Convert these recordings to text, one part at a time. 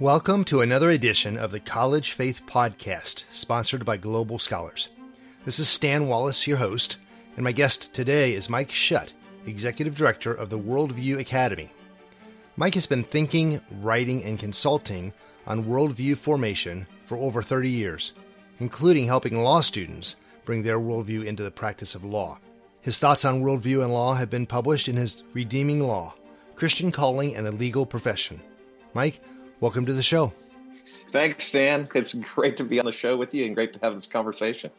Welcome to another edition of the College Faith Podcast, sponsored by Global Scholars. This is Stan Wallace, your host, and my guest today is Mike Schutt, Executive Director of the Worldview Academy. Mike has been thinking, writing, and consulting on worldview formation for over 30 years, including helping law students bring their worldview into the practice of law. His thoughts on worldview and law have been published in his Redeeming Law Christian Calling and the Legal Profession. Mike, welcome to the show. Thanks, Stan. It's great to be on the show with you and great to have this conversation.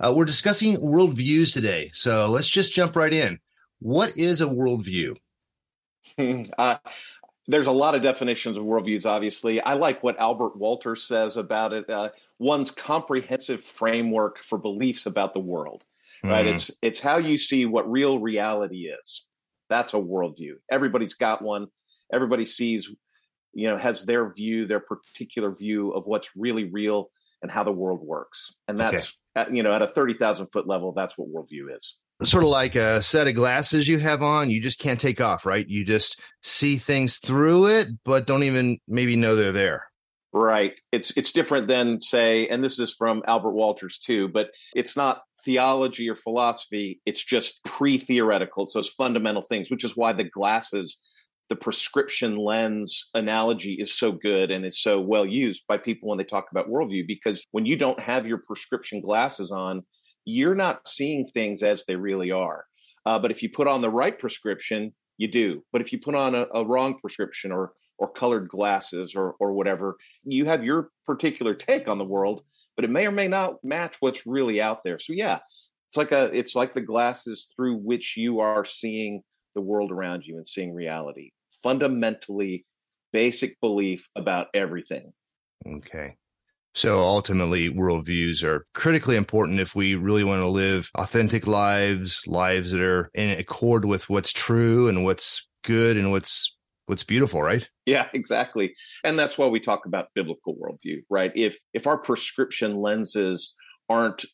Uh, we're discussing worldviews today, so let's just jump right in. What is a worldview? uh, there's a lot of definitions of worldviews, obviously. I like what Albert Wolters says about it uh, one's comprehensive framework for beliefs about the world. Right? Mm. It's it's how you see what real reality is. That's a worldview. Everybody's got one. Everybody sees, you know, has their view, their particular view of what's really real and how the world works. And that's okay at, you know, at a 30,000 foot level, that's what worldview is. Sort of like a set of glasses you have on, you just can't take off, right? You just see things through it, but don't even maybe know they're there. Right. It's it's different than say, and this is from Albert Wolters too, but it's not theology or philosophy. It's just pre-theoretical. It's those fundamental things, which is why the glasses the prescription lens analogy is so good and is so well used by people when they talk about worldview because when you don't have your prescription glasses on, you're not seeing things as they really are. Uh, but if you put on the right prescription, you do. But if you put on a, a wrong prescription or or colored glasses or or whatever, you have your particular take on the world, but it may or may not match what's really out there. So yeah, it's like a it's like the glasses through which you are seeing the world around you and seeing reality fundamentally basic belief about everything. Okay. So ultimately, worldviews are critically important if we really want to live authentic lives, lives that are in accord with what's true and what's good and what's what's beautiful, right? Yeah, exactly. And that's why we talk about biblical worldview, right? If if our prescription lenses aren't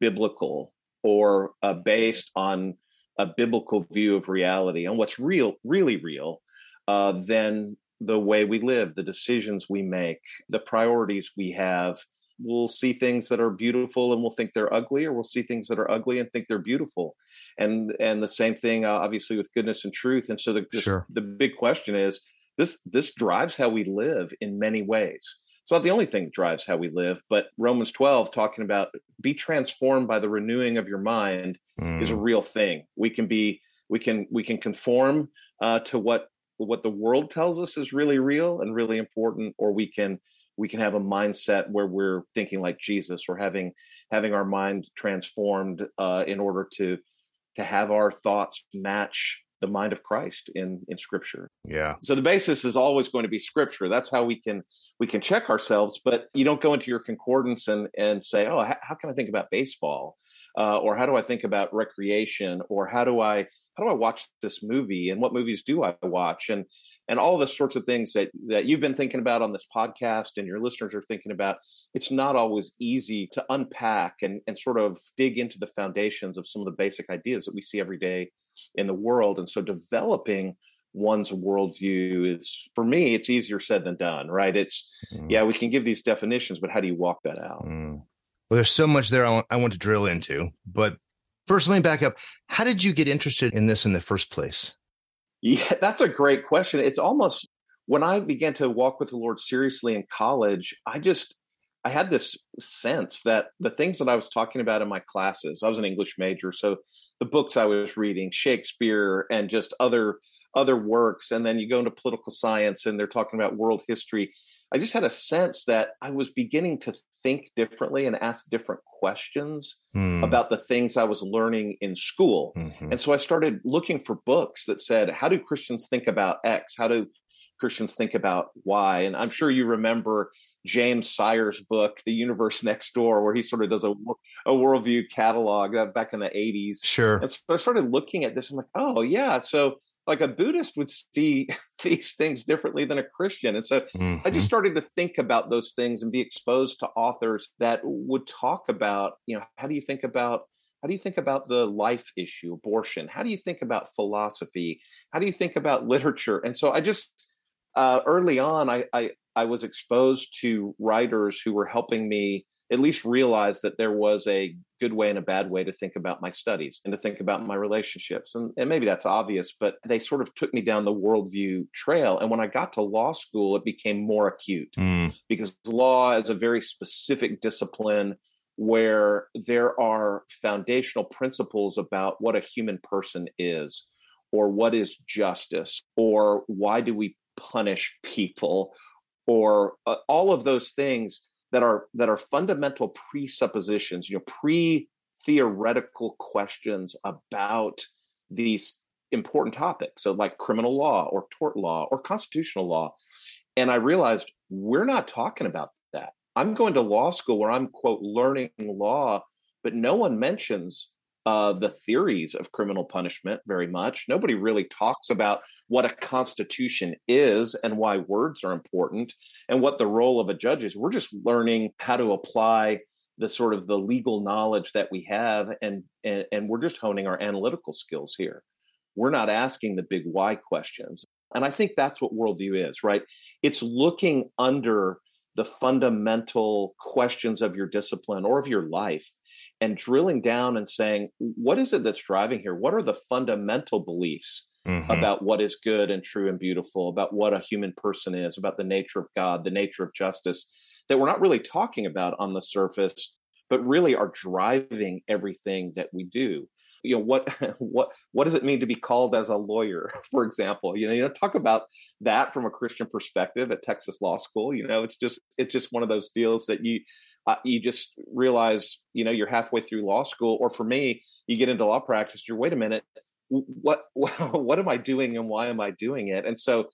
biblical or uh, based on a biblical view of reality and what's real, really real, uh, then the way we live, the decisions we make, the priorities we have. We'll see things that are beautiful and we'll think they're ugly, or we'll see things that are ugly and think they're beautiful. And and the same thing, uh, obviously, with goodness and truth. And so the this, sure. the big question is this this drives how we live in many ways. It's not the only thing that drives how we live, but Romans 12 talking about be transformed by the renewing of your mind mm. is a mm. real thing. We can be we can we can conform uh, to what what the world tells us is really real and really important, or we can we can have a mindset where we're thinking like Jesus or having having our mind transformed uh, in order to to have our thoughts match the mind of Christ in in scripture. Yeah. So the basis is always going to be scripture. That's how we can we can check ourselves, but you don't go into your concordance and and say, "Oh, how, how can I think about baseball?" Uh, or how do I think about recreation? Or how do I how do I watch this movie and what movies do I watch and and all the sorts of things that that you've been thinking about on this podcast and your listeners are thinking about it's not always easy to unpack and and sort of dig into the foundations of some of the basic ideas that we see every day in the world and so developing one's worldview is for me it's easier said than done right it's mm. yeah we can give these definitions but how do you walk that out mm. Well there's so much there I want, I want to drill into but First, let me back up. How did you get interested in this in the first place? Yeah, that's a great question. It's almost when I began to walk with the Lord seriously in college, I just I had this sense that the things that I was talking about in my classes, I was an English major, so the books I was reading, Shakespeare and just other other works, and then you go into political science and they're talking about world history. I just had a sense that I was beginning to think differently and ask different questions mm. about the things I was learning in school. Mm-hmm. And so I started looking for books that said, How do Christians think about X? How do Christians think about Y? And I'm sure you remember James Sire's book, The Universe Next Door, where he sort of does a, a worldview catalog uh, back in the 80s. Sure. And so I started looking at this. I'm like, oh, yeah. So like a Buddhist would see these things differently than a Christian. And so mm-hmm. I just mm-hmm. started to think about those things and be exposed to authors that would talk about, you know, how do you think about How do you think about the life issue, abortion? How do you think about philosophy? How do you think about literature? And so I just uh, early on, I, I I was exposed to writers who were helping me at least realize that there was a good way and a bad way to think about my studies and to think about my relationships. And, and maybe that's obvious, but they sort of took me down the worldview trail. And when I got to law school, it became more acute mm. because law is a very specific discipline where there are foundational principles about what a human person is or what is justice or why do we punish people or uh, all of those things that are that are fundamental presuppositions you know pre theoretical questions about these important topics so like criminal law or tort law or constitutional law. And i realized we're not talking about that. I'm going to law school where i'm quote learning law but no one mentions uh, the theories of criminal punishment very much. Nobody really talks about what a constitution is and why words are important and what the role of a judge is. We're just learning how to apply the sort of the legal knowledge that we have and, and, and we're just honing our analytical skills here. We're not asking the big why questions. And I think that's what worldview is, right? It's looking under the fundamental questions of your discipline or of your life and drilling down and saying, what is it that's driving here? What are the fundamental beliefs mm-hmm. about what is good and true and beautiful, about what a human person is, about the nature of God, the nature of justice that we're not really talking about on the surface, but really are driving everything that we do? you know what what what does it mean to be called as a lawyer for example you know you know talk about that from a christian perspective at texas law school you know it's just it's just one of those deals that you uh, you just realize you know you're halfway through law school or for me you get into law practice you're wait a minute what what am i doing and why am i doing it and so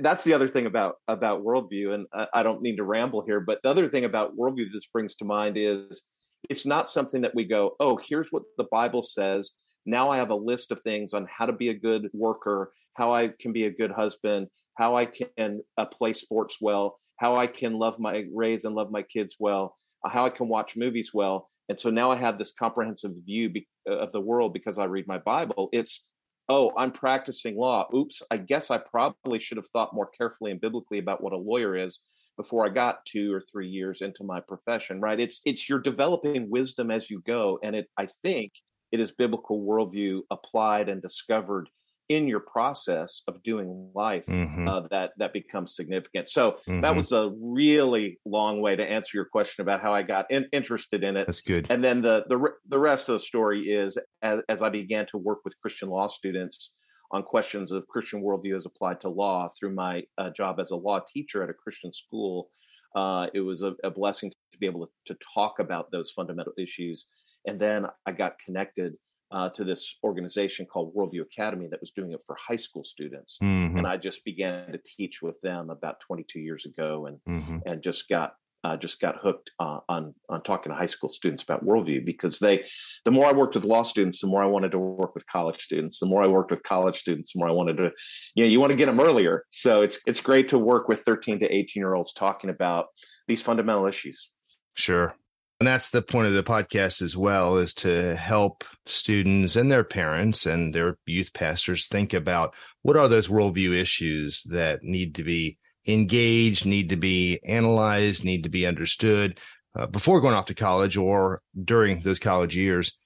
that's the other thing about about worldview and i don't mean to ramble here but the other thing about worldview that this brings to mind is it's not something that we go, oh, here's what the Bible says. Now I have a list of things on how to be a good worker, how I can be a good husband, how I can uh, play sports well, how I can love my raise and love my kids well, uh, how I can watch movies well. And so now I have this comprehensive view be- uh, of the world because I read my Bible. It's, oh, I'm practicing law. Oops, I guess I probably should have thought more carefully and biblically about what a lawyer is before I got two or three years into my profession, right? It's it's you're developing wisdom as you go. And it I think it is biblical worldview applied and discovered in your process of doing life mm-hmm. uh, that that becomes significant. So mm-hmm. that was a really long way to answer your question about how I got in, interested in it. That's good. And then the the the rest of the story is as, as I began to work with Christian law students on questions of Christian worldview as applied to law through my uh, job as a law teacher at a Christian school. Uh, it was a, a, blessing to be able to, to, talk about those fundamental issues. And then I got connected uh, to this organization called Worldview Academy that was doing it for high school students. Mm-hmm. And I just began to teach with them about 22 years ago and, mm-hmm. and just got uh, just got hooked uh, on on talking to high school students about worldview because they, the more I worked with law students, the more I wanted to work with college students. The more I worked with college students, the more I wanted to, you know, you want to get them earlier. So it's it's great to work with 13 to 18 year olds talking about these fundamental issues. Sure. And that's the point of the podcast as well is to help students and their parents and their youth pastors think about what are those worldview issues that need to be engaged, need to be analyzed, need to be understood uh, before going off to college or during those college years.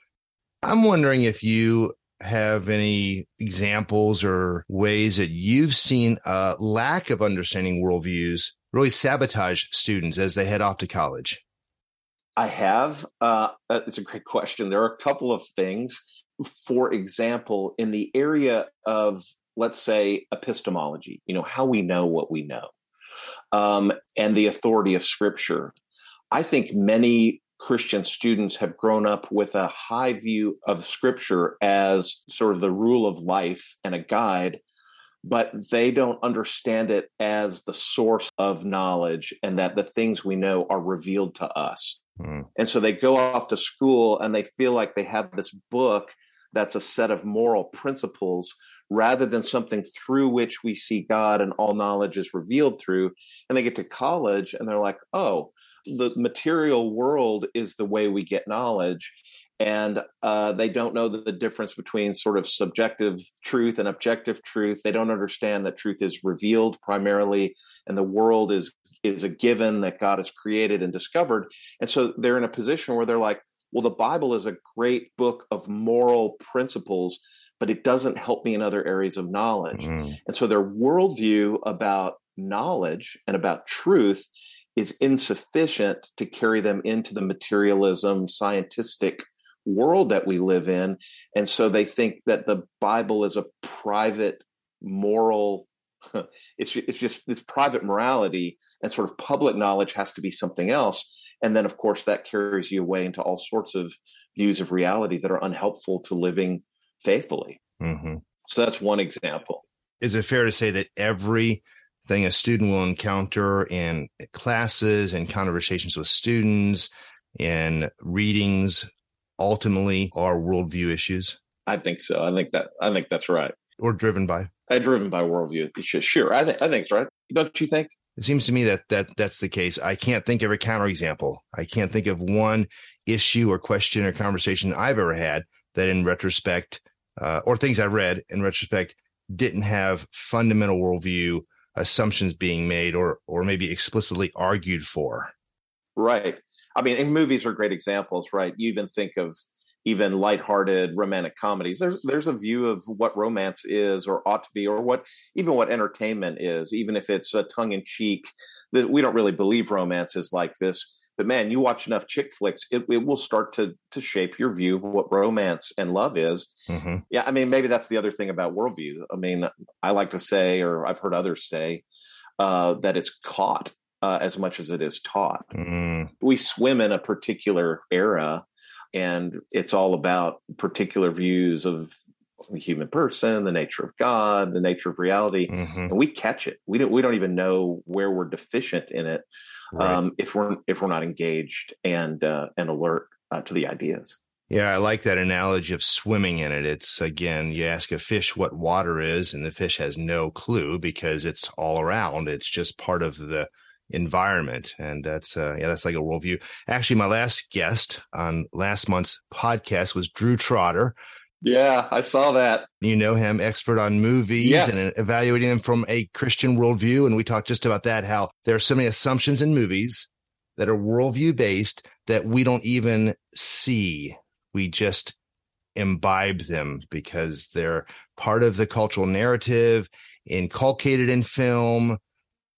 I'm wondering if you have any examples or ways that you've seen a lack of understanding worldviews really sabotage students as they head off to college? I have. Uh, uh it's a great question. There are a couple of things. For example, in the area of let's say epistemology you know how we know what we know um, and the authority of scripture i think many christian students have grown up with a high view of scripture as sort of the rule of life and a guide but they don't understand it as the source of knowledge and that the things we know are revealed to us mm. and so they go off to school and they feel like they have this book that's a set of moral principles rather than something through which we see God and all knowledge is revealed through. And they get to college and they're like, oh, the material world is the way we get knowledge. And uh, they don't know the difference between sort of subjective truth and objective truth. They don't understand that truth is revealed primarily, and the world is is a given that God has created and discovered. And so they're in a position where they're like, well, the Bible is a great book of moral principles, but it doesn't help me in other areas of knowledge. Mm. And so their worldview about knowledge and about truth is insufficient to carry them into the materialism, scientific world that we live in. And so they think that the Bible is a private moral it's it's just this private morality and sort of public knowledge has to be something else and then of course that carries you away into all sorts of views of reality that are unhelpful to living faithfully mm-hmm. so that's one example is it fair to say that every thing a student will encounter in classes and conversations with students and readings ultimately are worldview issues? I think so. I think that I think that's right. Or driven by? I uh, driven by worldview issues. Sure, I think I think it's right. Don't you think? It seems to me that that that's the case. I can't think of a counterexample. I can't think of one issue or question or conversation I've ever had that, in retrospect, uh, or things I read in retrospect, didn't have fundamental worldview assumptions being made or or maybe explicitly argued for. Right. I mean, and movies are great examples, right? You even think of even lighthearted romantic comedies. There's there's a view of what romance is or ought to be, or what even what entertainment is, even if it's a tongue in cheek. That we don't really believe romance is like this. But man, you watch enough chick flicks, it, it will start to to shape your view of what romance and love is. Mm-hmm. Yeah, I mean, maybe that's the other thing about worldview. I mean, I like to say, or I've heard others say, uh, that it's caught uh, as much as it is taught. Mm. We swim in a particular era, and it's all about particular views of the human person, the nature of God, the nature of reality, mm-hmm. and we catch it. We don't. We don't even know where we're deficient in it right. um, if we're if we're not engaged and uh, and alert uh, to the ideas. Yeah, I like that analogy of swimming in it. It's again, you ask a fish what water is, and the fish has no clue because it's all around. It's just part of the environment. And that's, uh, yeah, that's like a worldview. Actually, my last guest on last month's podcast was Drew Trotter. Yeah, I saw that. You know him, expert on movies yeah. and evaluating them from a Christian worldview. And we talked just about that, how there are so many assumptions in movies that are worldview based that we don't even see. We just imbibe them because they're part of the cultural narrative, inculcated in film,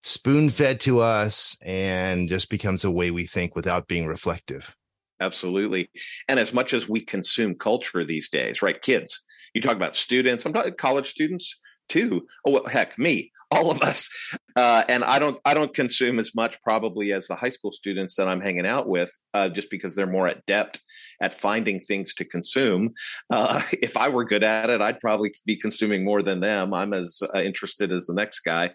spoon fed to us and just becomes a way we think without being reflective. Absolutely. And as much as we consume culture these days, right? Kids, you talk about students, I'm talking college students, too. Oh well, heck, me, all of us. Uh, and I don't, I don't consume as much probably as the high school students that I'm hanging out with, uh, just because they're more adept at finding things to consume. Uh, if I were good at it, I'd probably be consuming more than them. I'm as uh, interested as the next guy.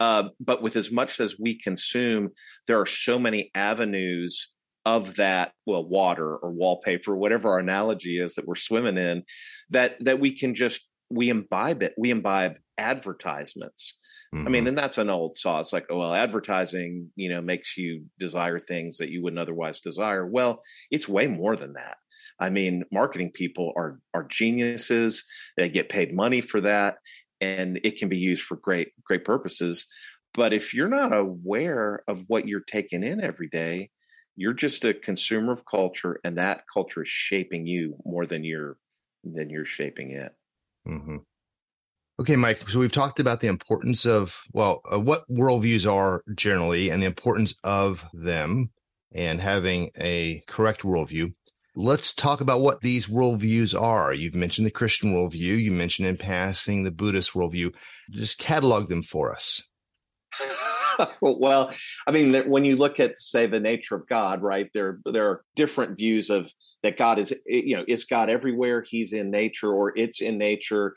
Uh, but with as much as we consume, there are so many avenues of that well water or wallpaper whatever our analogy is that we're swimming in that that we can just we imbibe it. We imbibe advertisements. Mm-hmm. I mean, mm-hmm. and that's an old saw. It's like, oh, well, advertising, you know, makes you desire things that you wouldn't otherwise desire. Well, it's way more than that. I mean, marketing people are are geniuses. They get paid money for that, and it can be used for great great purposes. But if you're not aware of what you're taking in every day, you're just a consumer of culture, and that culture is shaping you more than you're than you're shaping it. Mm-hmm. Okay, Mike. So we've talked about the importance of, well, uh, what worldviews are generally and the importance of them and having a correct worldview. Let's talk about what these worldviews are. You've mentioned the Christian worldview. You mentioned in passing the Buddhist worldview. Just catalog them for us. well, I mean, when you look at, say, the nature of God, right? There, there are different views of that God is, you know, is God everywhere? He's in nature, or it's in nature.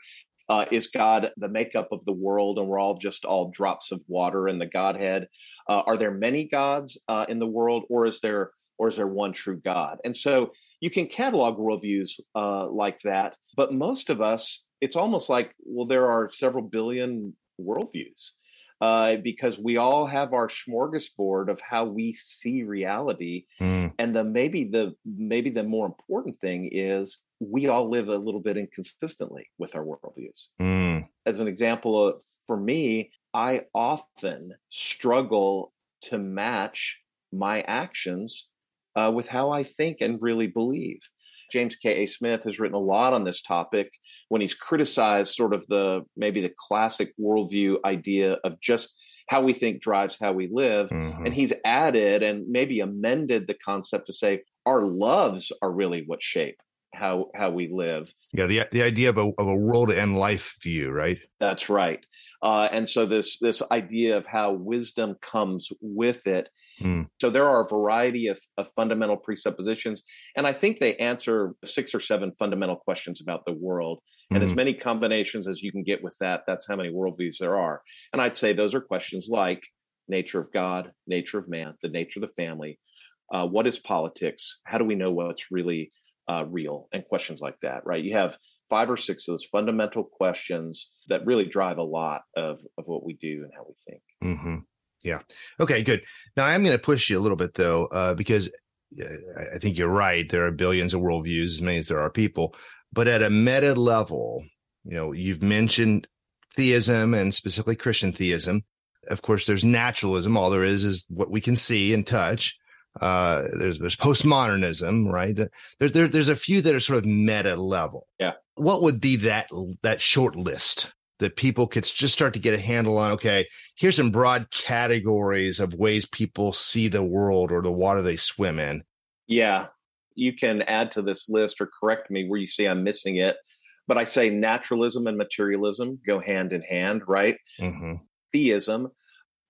Uh, is God the makeup of the world, and we're all just all drops of water in the Godhead? Uh, are there many gods uh, in the world, or is there, or is there one true God? And so you can catalog worldviews uh, like that, but most of us, it's almost like, well, there are several billion worldviews. Uh, because we all have our smorgasbord of how we see reality, mm. and the maybe the maybe the more important thing is we all live a little bit inconsistently with our worldviews. Mm. As an example, of, for me, I often struggle to match my actions uh, with how I think and really believe. James K. A. Smith has written a lot on this topic when he's criticized sort of the maybe the classic worldview idea of just how we think drives how we live. Mm-hmm. And he's added and maybe amended the concept to say our loves are really what shape how how we live. Yeah, the the idea of a of a world and life view, right? That's right. Uh, and so this this idea of how wisdom comes with it. Hmm. So there are a variety of, of fundamental presuppositions, and I think they answer six or seven fundamental questions about the world. And as hmm. many combinations as you can get with that, that's how many worldviews there are. And I'd say those are questions like nature of God, nature of man, the nature of the family, uh, what is politics? How do we know what's really uh, real and questions like that, right? You have five or six of those fundamental questions that really drive a lot of, of what we do and how we think. Mm-hmm. Yeah. Okay, good. Now I'm going to push you a little bit though, uh, because I think you're right. There are billions of worldviews, as many as there are people. But at a meta level, you know, you've mentioned theism and specifically Christian theism. Of course, there's naturalism. All there is is what we can see and touch uh, there's there's postmodernism, right? There, there, there's a few that are sort of meta level. Yeah. What would be that that short list that people could just start to get a handle on? Okay, here's some broad categories of ways people see the world or the water they swim in. Yeah, you can add to this list or correct me where you see I'm missing it. But I say naturalism and materialism go hand in hand, right? Mm-hmm. Theism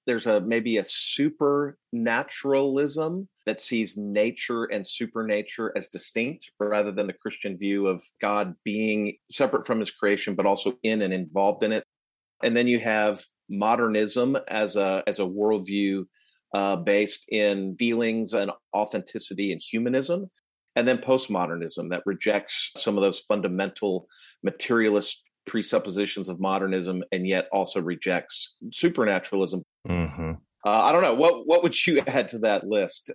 there's a maybe a supernaturalism that sees nature and supernature as distinct rather than the Christian view of God being separate from his creation but also in and involved in it. And then you have modernism as a as a worldview uh, based in feelings and authenticity and humanism. And then postmodernism that rejects some of those fundamental materialist presuppositions of modernism and yet also rejects supernaturalism. Mm-hmm. Uh, I don't know what what would you add to that list.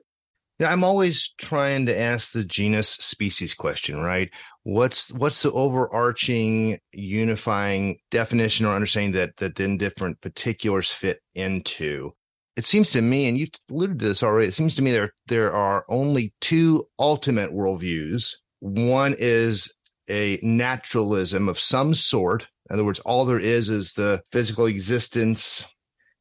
Yeah, I'm always trying to ask the genus species question, right? What's what's the overarching unifying definition or understanding that that then different particulars fit into? It seems to me, and you've alluded to this already, it seems to me there there are only two ultimate worldviews. One is a naturalism of some sort. In other words, all there is is the physical existence,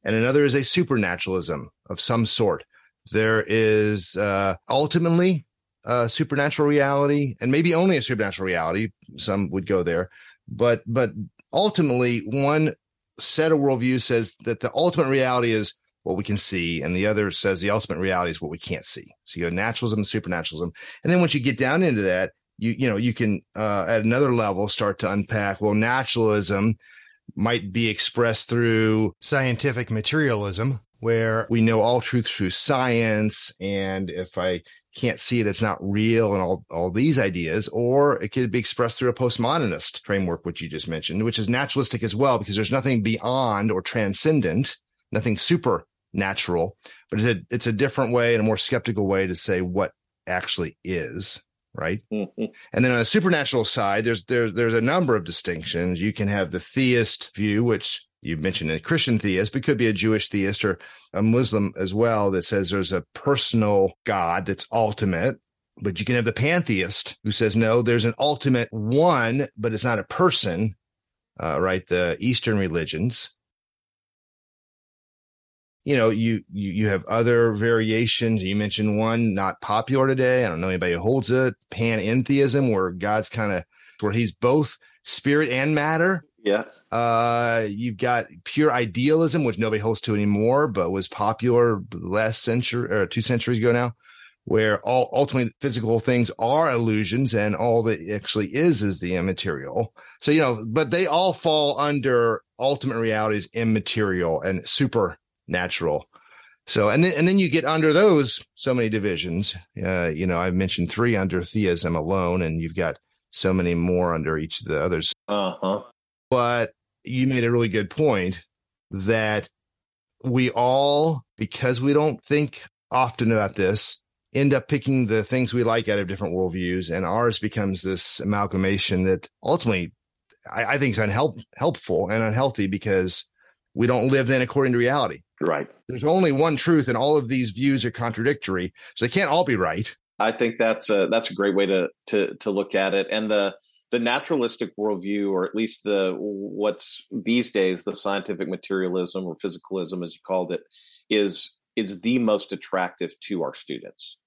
and another is a supernaturalism of some sort. There is uh, ultimately a supernatural reality, and maybe only a supernatural reality. Some would go there, but but ultimately, one set of worldview says that the ultimate reality is what we can see, and the other says the ultimate reality is what we can't see. So you have naturalism and supernaturalism, and then once you get down into that, you you know you can uh, at another level start to unpack well naturalism might be expressed through scientific materialism where we know all truth through science and if i can't see it it's not real and all, all these ideas or it could be expressed through a postmodernist framework which you just mentioned which is naturalistic as well because there's nothing beyond or transcendent nothing supernatural but it's a it's a different way and a more skeptical way to say what actually is right? Mm-hmm. And then on the supernatural side, there's there, there's a number of distinctions. You can have the theist view, which you mentioned a Christian theist, but could be a Jewish theist or a Muslim as well that says there's a personal God that's ultimate. But you can have the pantheist who says, no, there's an ultimate one, but it's not a person, uh, right? The Eastern religions you know, you, you, you have other variations. You mentioned one not popular today. I don't know anybody who holds it. Panentheism, where God's kind of where he's both spirit and matter. Yeah. Uh, you've got pure idealism, which nobody holds to anymore, but was popular last century or two centuries ago now, where all ultimately physical things are illusions and all that actually is is the immaterial. So, you know, but they all fall under ultimate realities immaterial and super natural. So, and then, and then you get under those so many divisions. Uh, you know, I've mentioned three under theism alone, and you've got so many more under each of the others. Uh huh. But you made a really good point that we all, because we don't think often about this, end up picking the things we like out of different worldviews. And ours becomes this amalgamation that ultimately I, I think is unhelpful and unhealthy because we don't live then according to reality. Right. There's only one truth, and all of these views are contradictory, so they can't all be right. I think that's a that's a great way to to to look at it. And the the naturalistic worldview, or at least the what's these days the scientific materialism or physicalism, as you called it, is is the most attractive to our students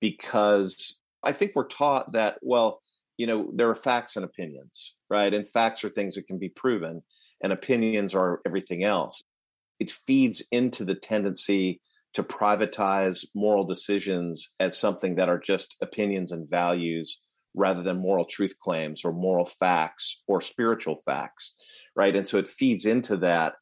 because I think we're taught that well, you know, there are facts and opinions, right? And facts are things that can be proven, and opinions are everything else. It feeds into the tendency to privatize moral decisions as something that are just opinions and values rather than moral truth claims or moral facts or spiritual facts, right? And so it feeds into that.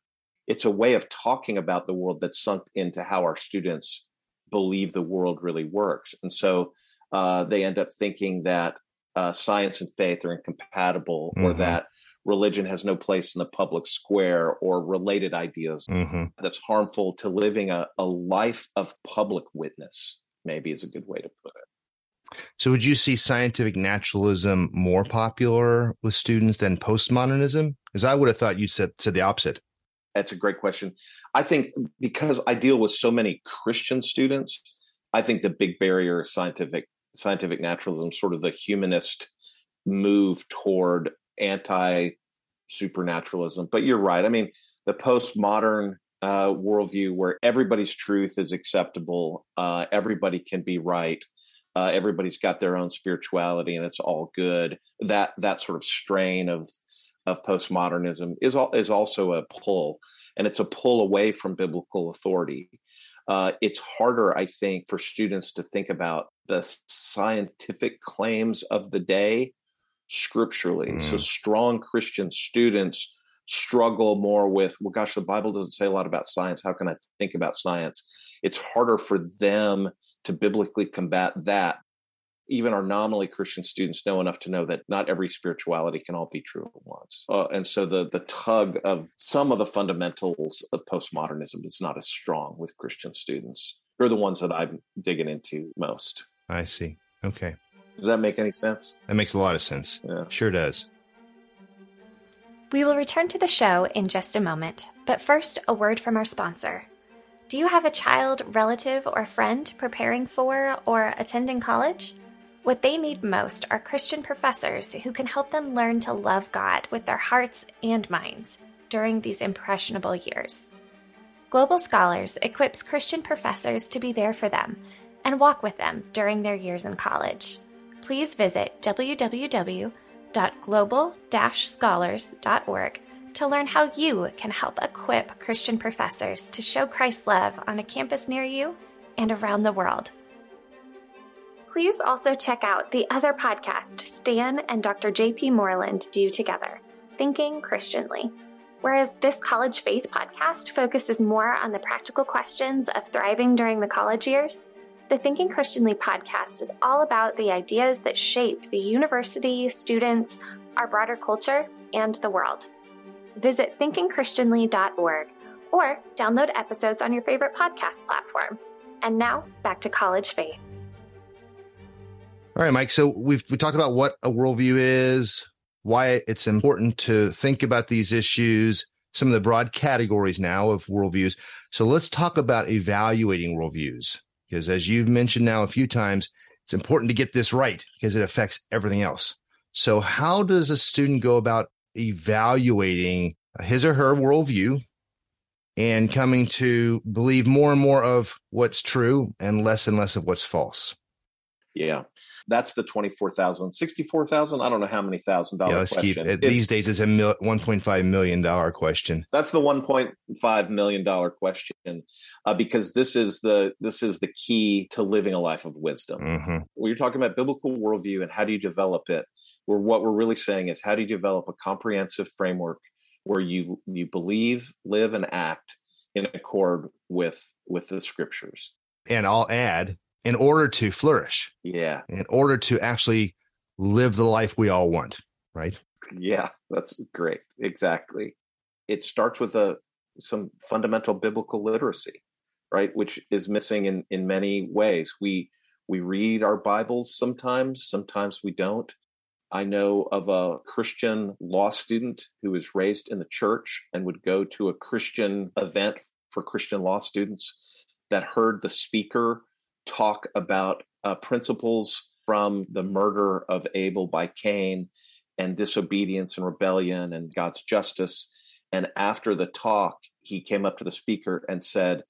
It's a way of talking about the world that's sunk into how our students believe the world really works. And so uh, they end up thinking that uh, science and faith are incompatible mm-hmm. or that religion has no place in the public square or related ideas mm-hmm. that's harmful to living a, a life of public witness, maybe is a good way to put it. So, would you see scientific naturalism more popular with students than postmodernism? Because I would have thought you said said the opposite. That's a great question. I think because I deal with so many Christian students, I think the big barrier is scientific scientific naturalism, sort of the humanist move toward anti supernaturalism. But you're right. I mean, the postmodern uh, worldview where everybody's truth is acceptable, uh, everybody can be right, uh, everybody's got their own spirituality, and it's all good. That that sort of strain of of postmodernism is all, is also a pull, and it's a pull away from biblical authority. Uh, it's harder, I think, for students to think about the scientific claims of the day scripturally. Mm. So strong Christian students struggle more with, well, gosh, the Bible doesn't say a lot about science. How can I think about science? It's harder for them to biblically combat that. Even our nominally Christian students know enough to know that not every spirituality can all be true at once. Uh, and so the the tug of some of the fundamentals of postmodernism is not as strong with Christian students. They're the ones that I'm digging into most. I see. Okay. Does that make any sense? That makes a lot of sense. Yeah. Sure does. We will return to the show in just a moment, but first, a word from our sponsor. Do you have a child, relative, or friend preparing for or attending college? What they need most are Christian professors who can help them learn to love God with their hearts and minds during these impressionable years. Global Scholars equips Christian professors to be there for them and walk with them during their years in college please visit www.global-scholars.org to learn how you can help equip Christian professors to show Christ's love on a campus near you and around the world. Please also check out the other podcast Stan and Dr. J.P. Moreland do together, Thinking Christianly. Whereas this college faith podcast focuses more on the practical questions of thriving during the college years, the Thinking Christianly podcast is all about the ideas that shape the university, students, our broader culture, and the world. Visit thinkingchristianly.org or download episodes on your favorite podcast platform. And now, back to college faith. All right, Mike. So we've we talked about what a worldview is, why it's important to think about these issues, some of the broad categories now of worldviews. So let's talk about evaluating worldviews because as you've mentioned now a few times, it's important to get this right because it affects everything else. So, how does a student go about evaluating his or her worldview and coming to believe more and more of what's true and less and less of what's false? Yeah that's the 24,000, 64,000. I don't know how many thousand dollar yeah, let's question. Keep, these days it's a mil, 1.5 million dollar question. That's the 1.5 million dollar question uh, because this is the this is the key to living a life of wisdom. Mm-hmm. When you're talking about biblical worldview and how do you develop it, where what we're really saying is how do you develop a comprehensive framework where you you believe, live, and act in accord with with the scriptures. And I'll add in order to flourish. Yeah. In order to actually live the life we all want, right? Yeah, that's great. Exactly. It starts with a some fundamental biblical literacy, right? Which is missing in in many ways. We we read our Bibles sometimes, sometimes we don't. I know of a Christian law student who was raised in the church and would go to a Christian event for Christian law students that heard the speaker talk about uh, principles from the murder of Abel by Cain and disobedience and rebellion and God's justice. And after the talk, he came up to the speaker and said,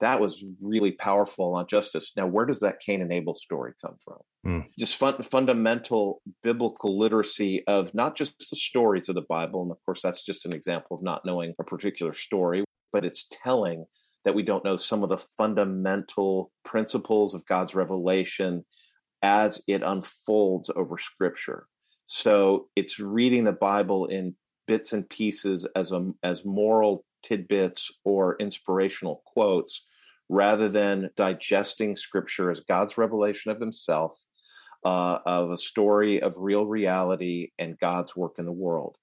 That was really powerful on justice. Now, where does that Cain and Abel story come from? Mm. Just fun, fundamental biblical literacy of not just the stories of the Bible. And of course, that's just an example of not knowing a particular story, but it's telling that we don't know some of the fundamental principles of God's revelation as it unfolds over scripture. So it's reading the Bible in bits and pieces as a, as moral tidbits or inspirational quotes rather than digesting scripture as God's revelation of himself uh, of a story of real reality and God's work in the world.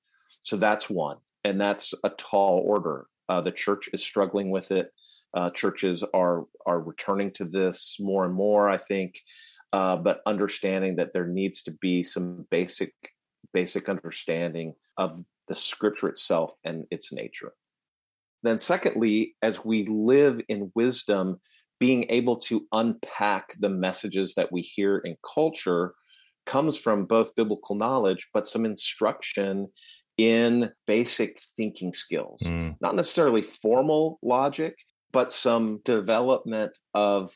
So that's one. And that's a tall order. Uh, the church is struggling with it. Uh, churches are are returning to this more and more, I think, uh, but understanding that there needs to be some basic basic understanding of the scripture itself and its nature. Then, secondly, as we live in wisdom, being able to unpack the messages that we hear in culture comes from both biblical knowledge, but some instruction in basic thinking skills, mm. not necessarily formal logic, but some development of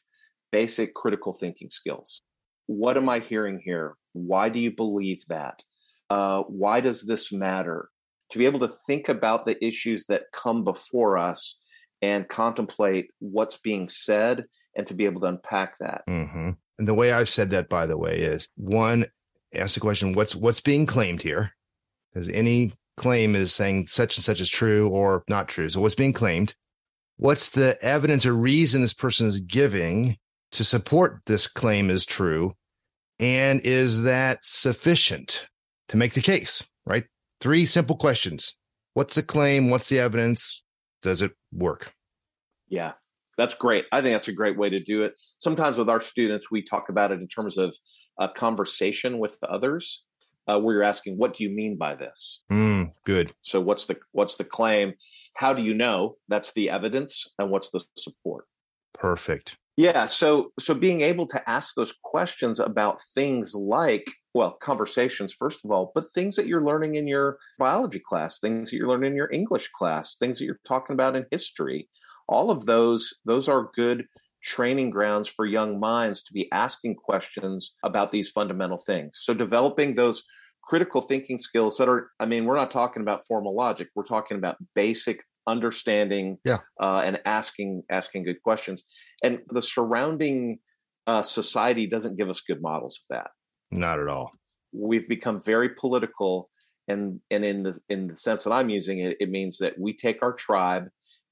basic critical thinking skills. What am I hearing here? Why do you believe that? Uh, why does this matter? To be able to think about the issues that come before us and contemplate what's being said and to be able to unpack that. Mm-hmm. And the way I've said that, by the way, is one, ask the question, what's what's being claimed here? Because any claim is saying such and such is true or not true. So what's being claimed? What's the evidence or reason this person is giving to support this claim is true? And is that sufficient to make the case? Right? Three simple questions. What's the claim? What's the evidence? Does it work? Yeah, that's great. I think that's a great way to do it. Sometimes with our students, we talk about it in terms of a conversation with the others uh, where you're asking, "What do you mean by this?" Mm, good. So what's the what's the claim? How do you know? That's the evidence, and what's the support? Perfect. Yeah. So so being able to ask those questions about things like well conversations first of all, but things that you're learning in your biology class, things that you're learning in your English class, things that you're talking about in history, all of those those are good training grounds for young minds to be asking questions about these fundamental things. So developing those critical thinking skills that are i mean we're not talking about formal logic we're talking about basic understanding yeah. uh, and asking asking good questions and the surrounding uh, society doesn't give us good models of that not at all we've become very political and and in the in the sense that i'm using it it means that we take our tribe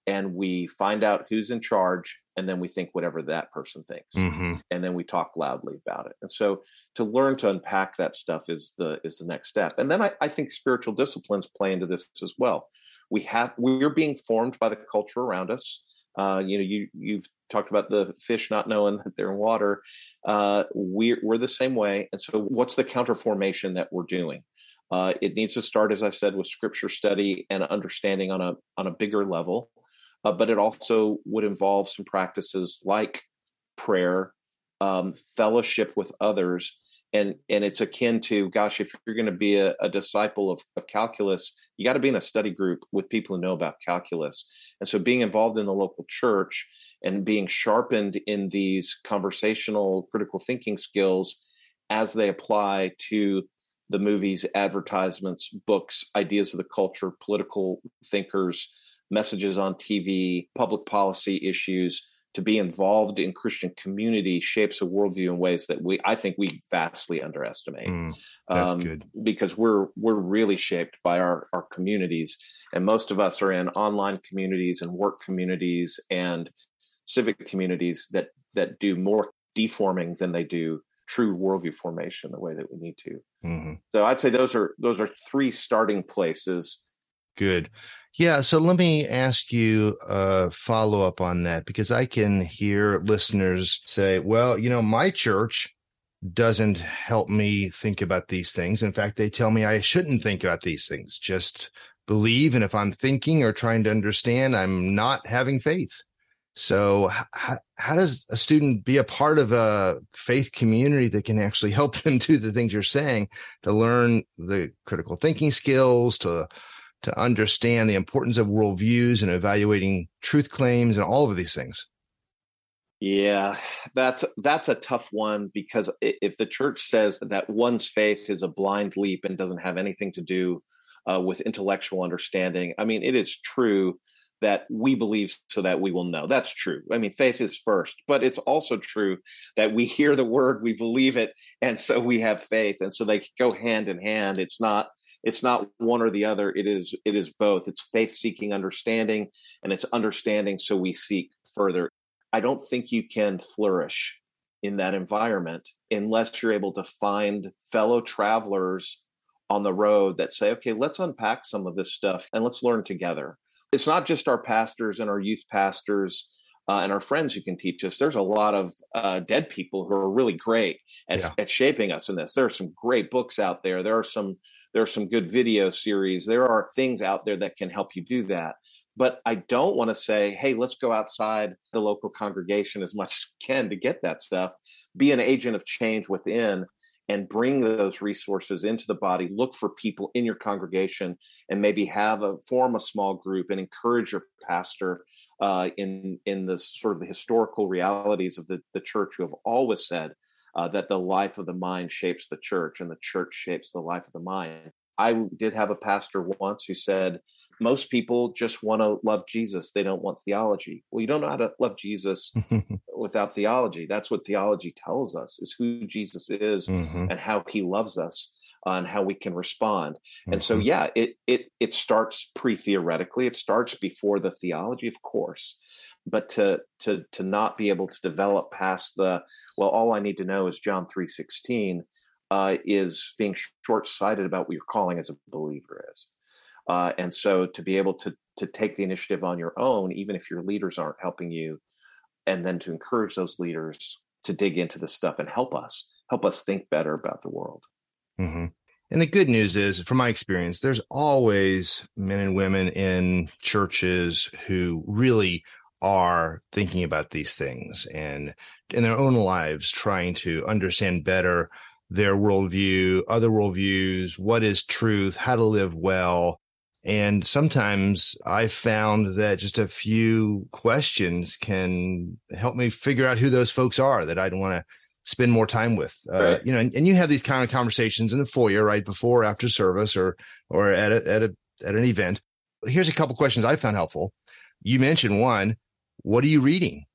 and we find out who's in charge and then we think whatever that person thinks. Mm-hmm. and then we talk loudly about it. And so to learn to unpack that stuff is the is the next step. And then i, I think spiritual disciplines play into this as well. We have we're being formed by the culture around us. Uh, you know you you've talked about the fish not knowing that they're in water. Uh, we're, we're the same way. And so what's the counter formation that we're doing? Uh, it needs to start as i've said with scripture study and understanding on a on a bigger level uh, but it also would involve some practices like prayer, um, fellowship with others, and and it's akin to gosh, if you're going to be a, a, disciple of, of calculus, you got to be in a study group with people who know about calculus, and so being involved in the local church and being sharpened in these conversational critical thinking skills as they apply to the movies, advertisements, books, ideas of the culture, political thinkers, messages on TV, public policy issues, to be involved in Christian community shapes a worldview in ways that we I think we vastly underestimate. Mm, that's um, good because we're we're really shaped by our our communities, and most of us are in online communities and work communities and civic communities that that do more deforming than they do true worldview formation the way that we need to. Mm-hmm. So I'd say those are those are three starting places. Good Yeah. So let me ask you a follow up on that because I can hear listeners say, well, you know, my church doesn't help me think about these things. In fact, they tell me I shouldn't think about these things. Just believe. And if I'm thinking or trying to understand, I'm not having faith. So how, how does a student be a part of a faith community that can actually help them do the things you're saying to learn the critical thinking skills, to to understand the importance of worldviews and evaluating truth claims and all of these things? Yeah, that's that's a tough one because if the church says that one's faith is a blind leap and doesn't have anything to do uh, with intellectual understanding, I mean, it is true that we believe so that we will know. That's true. I mean, faith is first, but it's also true that we hear the word, we believe it, and so we have faith, and so they go hand in hand. It's not it's not one or the other it is it is both it's faith seeking understanding and it's understanding so we seek further i don't think you can flourish in that environment unless you're able to find fellow travelers on the road that say okay let's unpack some of this stuff and let's learn together it's not just our pastors and our youth pastors uh, and our friends who can teach us. There's a lot of uh, dead people who are really great at, yeah. at shaping us in this. There are some great books out there. There are some there are some good video series. There are things out there that can help you do that. But I don't want to say, hey, let's go outside the local congregation as much as we can to get that stuff. Be an agent of change within and bring those resources into the body. Look for people in your congregation and maybe have a form a small group and encourage your pastor uh, in in the sort of the historical realities of the, the church who have always said uh, that the life of the mind shapes the church and the church shapes the life of the mind. I did have a pastor once who said, most people just want to love Jesus. They don't want theology. Well, you don't know how to love Jesus without theology. That's what theology tells us is who Jesus is mm-hmm. and how he loves us uh, and how we can respond. And mm-hmm. so, yeah, it, it, it starts pre theoretically. It starts before the theology, of course but to to to not be able to develop past the well all i need to know is john 316 uh, is being short-sighted about what you're calling as a believer is uh, and so to be able to to take the initiative on your own even if your leaders aren't helping you and then to encourage those leaders to dig into the stuff and help us help us think better about the world mm-hmm. And the good news is, from my experience, there's always men and women in churches who really are thinking about these things and in their own lives trying to understand better their worldview, other worldviews, what is truth, how to live well. And sometimes I found that just a few questions can help me figure out who those folks are that I'd want to spend more time with. Uh. You know, and, and, you have these kind of conversations in the foyer, right before, after service, or or at a, at a at an event. Here's a couple questions I found helpful. You mentioned one what are you reading?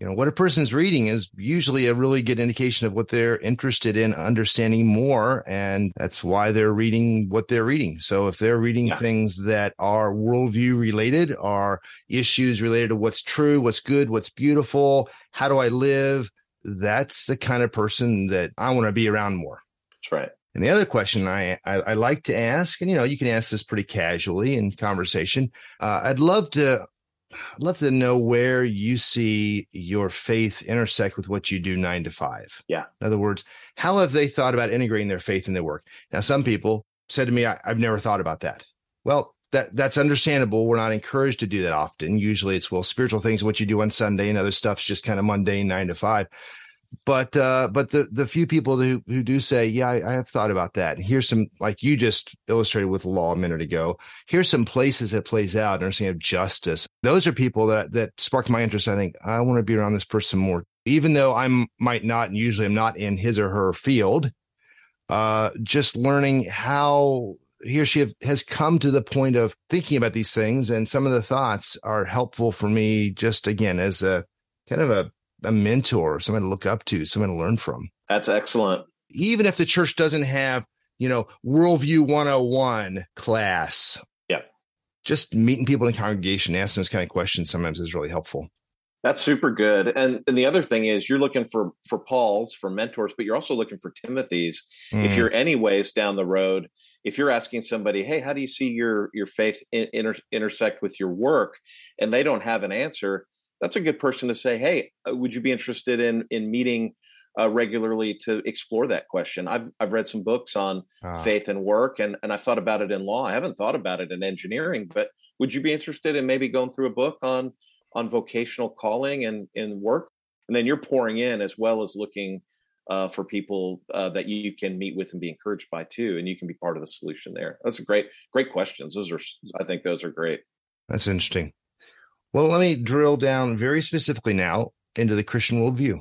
You know, what a person's reading is usually a really good indication of what they're interested in understanding more. And that's why they're reading what they're reading. So if they're reading yeah. things that are worldview related, are issues related to what's true, what's good, what's beautiful, how do I live? That's the kind of person that I want to be around more. That's right. And the other question I, I, I, like to ask, and you know, you can ask this pretty casually in conversation. Uh, I'd love to I'd love to know where you see your faith intersect with what you do nine to five. Yeah. In other words, how have they thought about integrating their faith in their work? Now, some people said to me, I, have never thought about that. Well, that that's understandable. We're not encouraged to do that often. Usually it's, well, spiritual things, what you do on Sunday and other stuff's just kind of mundane nine to five but uh, but the the few people who who do say, yeah, I, I, have thought about that. Here's some like you just illustrated with law a minute ago. Here's some places it plays out, understanding of justice. Those are people that that spark my interest. I think I want to be around this person more, even though I might not, and usually I'm not in his or her field. Uh, just learning how he or she have, has come to the point of thinking about these things, and some of the thoughts are helpful for me. Just again as a kind of a a mentor, someone to look up to, someone to learn from. That's excellent. Even if the church doesn't have, you know, worldview 101 class. Yeah. Just meeting people in congregation, asking those kind of questions sometimes is really helpful. That's super good. And and the other thing is you're looking for for Paul's, for mentors, but you're also looking for Timothy's. Mm. If you're anyways down the road if you're asking somebody, "Hey, how do you see your your faith inter- intersect with your work?" and they don't have an answer, that's a good person to say, "Hey, uh, would you be interested in in meeting uh, regularly to explore that question?" I've I've read some books on ah. faith and work, and and I've thought about it in law. I haven't thought about it in engineering, but would you be interested in maybe going through a book on on vocational calling and in work? And then you're pouring in as well as looking uh, for people uh, that you can meet with and be encouraged by too, and you can be part of the solution there. That's a great, great questions. Those are, I think, those are great. That's interesting. Well, let me drill down very specifically now into the Christian worldview,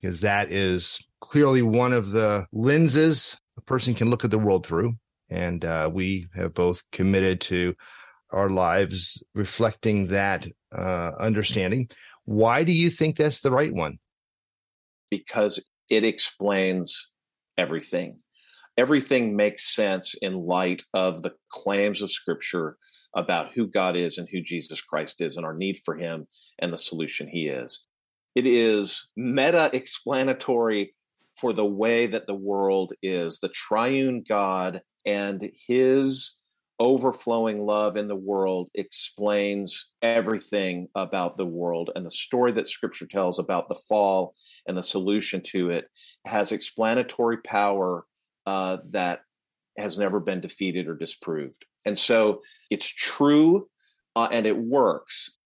because that is clearly one of the lenses a person can look at the world through. And uh, we have both committed to our lives reflecting that uh, understanding. Why do you think that's the right one? Because it explains everything. Everything makes sense in light of the claims of Scripture about who God is and who Jesus Christ is and our need for Him and the solution He is. It is meta explanatory for the way that the world is. The triune God and His overflowing love in the world explains everything about the world and the story that scripture tells about the fall and the solution to it has explanatory power uh, that has never been defeated or disproved and so it's true uh, and it works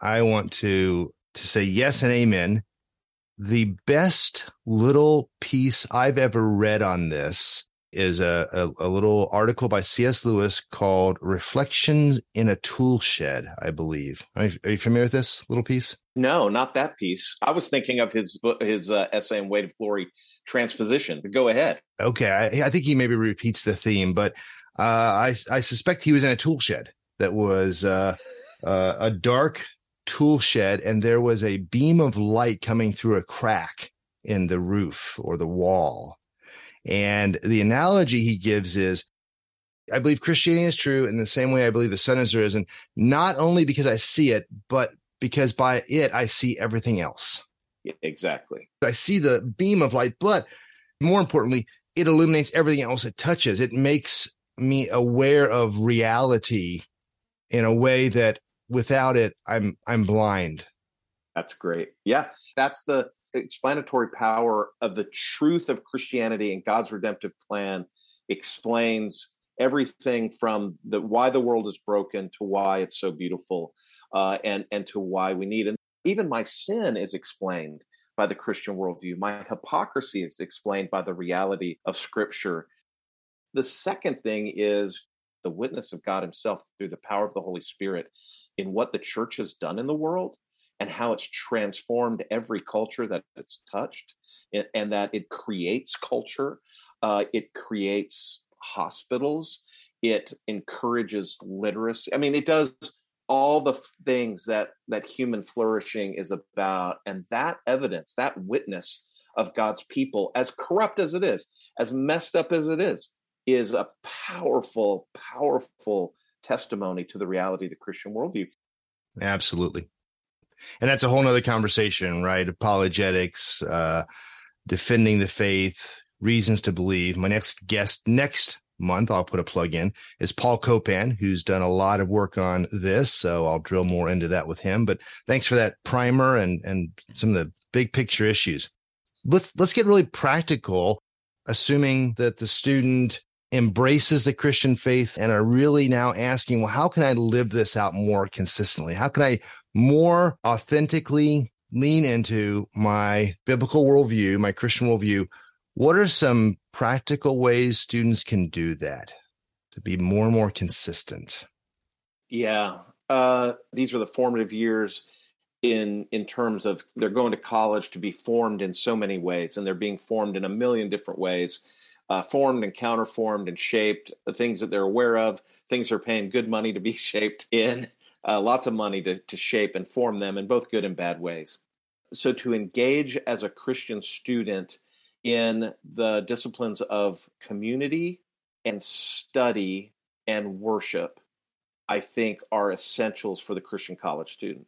i want to to say yes and amen the best little piece i've ever read on this is a, a, a, little article by C.S. Lewis called Reflections in a Tool Shed, I believe. Are you, are you, familiar with this little piece? No, not that piece. I was thinking of his his uh, essay on Weight of Glory transposition. But go ahead. Okay. I, I, think he maybe repeats the theme, but uh, I, I suspect he was in a tool shed that was uh, uh a dark tool shed, and there was a beam of light coming through a crack in the roof or the wall and the analogy he gives is I believe Christianity is true in the same way I believe the sun is risen, not only because I see it, but because by it I see everything else. Yeah, exactly. I see the beam of light, but more importantly, it illuminates everything else it touches. It makes me aware of reality in a way that without it I'm I'm blind. That's great. Yeah, that's the explanatory power of the truth of Christianity and God's redemptive plan explains everything from the why the world is broken to why it's so beautiful uh, and and to why we need and even my sin is explained by the Christian worldview. My hypocrisy is explained by the reality of Scripture. The second thing is the witness of God Himself through the power of the Holy Spirit in what the church has done in the world and how it's transformed every culture that it's touched and that it creates culture uh, it creates hospitals it encourages literacy. I mean it does all the things that that human flourishing is about and that evidence that witness of god's people as corrupt as it is as messed up as it is is a powerful powerful testimony to the reality of the christian worldview absolutely and that's a whole nother conversation, right? Apologetics, uh, defending the faith, reasons to believe. My next guest next month, I'll put a plug in, is Paul Copan, who's done a lot of work on this. So I'll drill more into that with him. But thanks for that primer and and some of the big picture issues. Let's let's get really practical, assuming that the student embraces the Christian faith and are really now asking, well, how can I live this out more consistently? How can I more authentically lean into my biblical worldview, my Christian worldview, what are some practical ways students can do that to be more and more consistent? Yeah, uh, these are the formative years in in terms of they're going to college to be formed in so many ways, and they're being formed in a million different ways. Uh, formed and counterformed and shaped, the things that they're aware of, things they're paying good money to be shaped in, uh, lots of money to, to shape and form them in both good and bad ways. So, to engage as a Christian student in the disciplines of community and study and worship, I think are essentials for the Christian college student.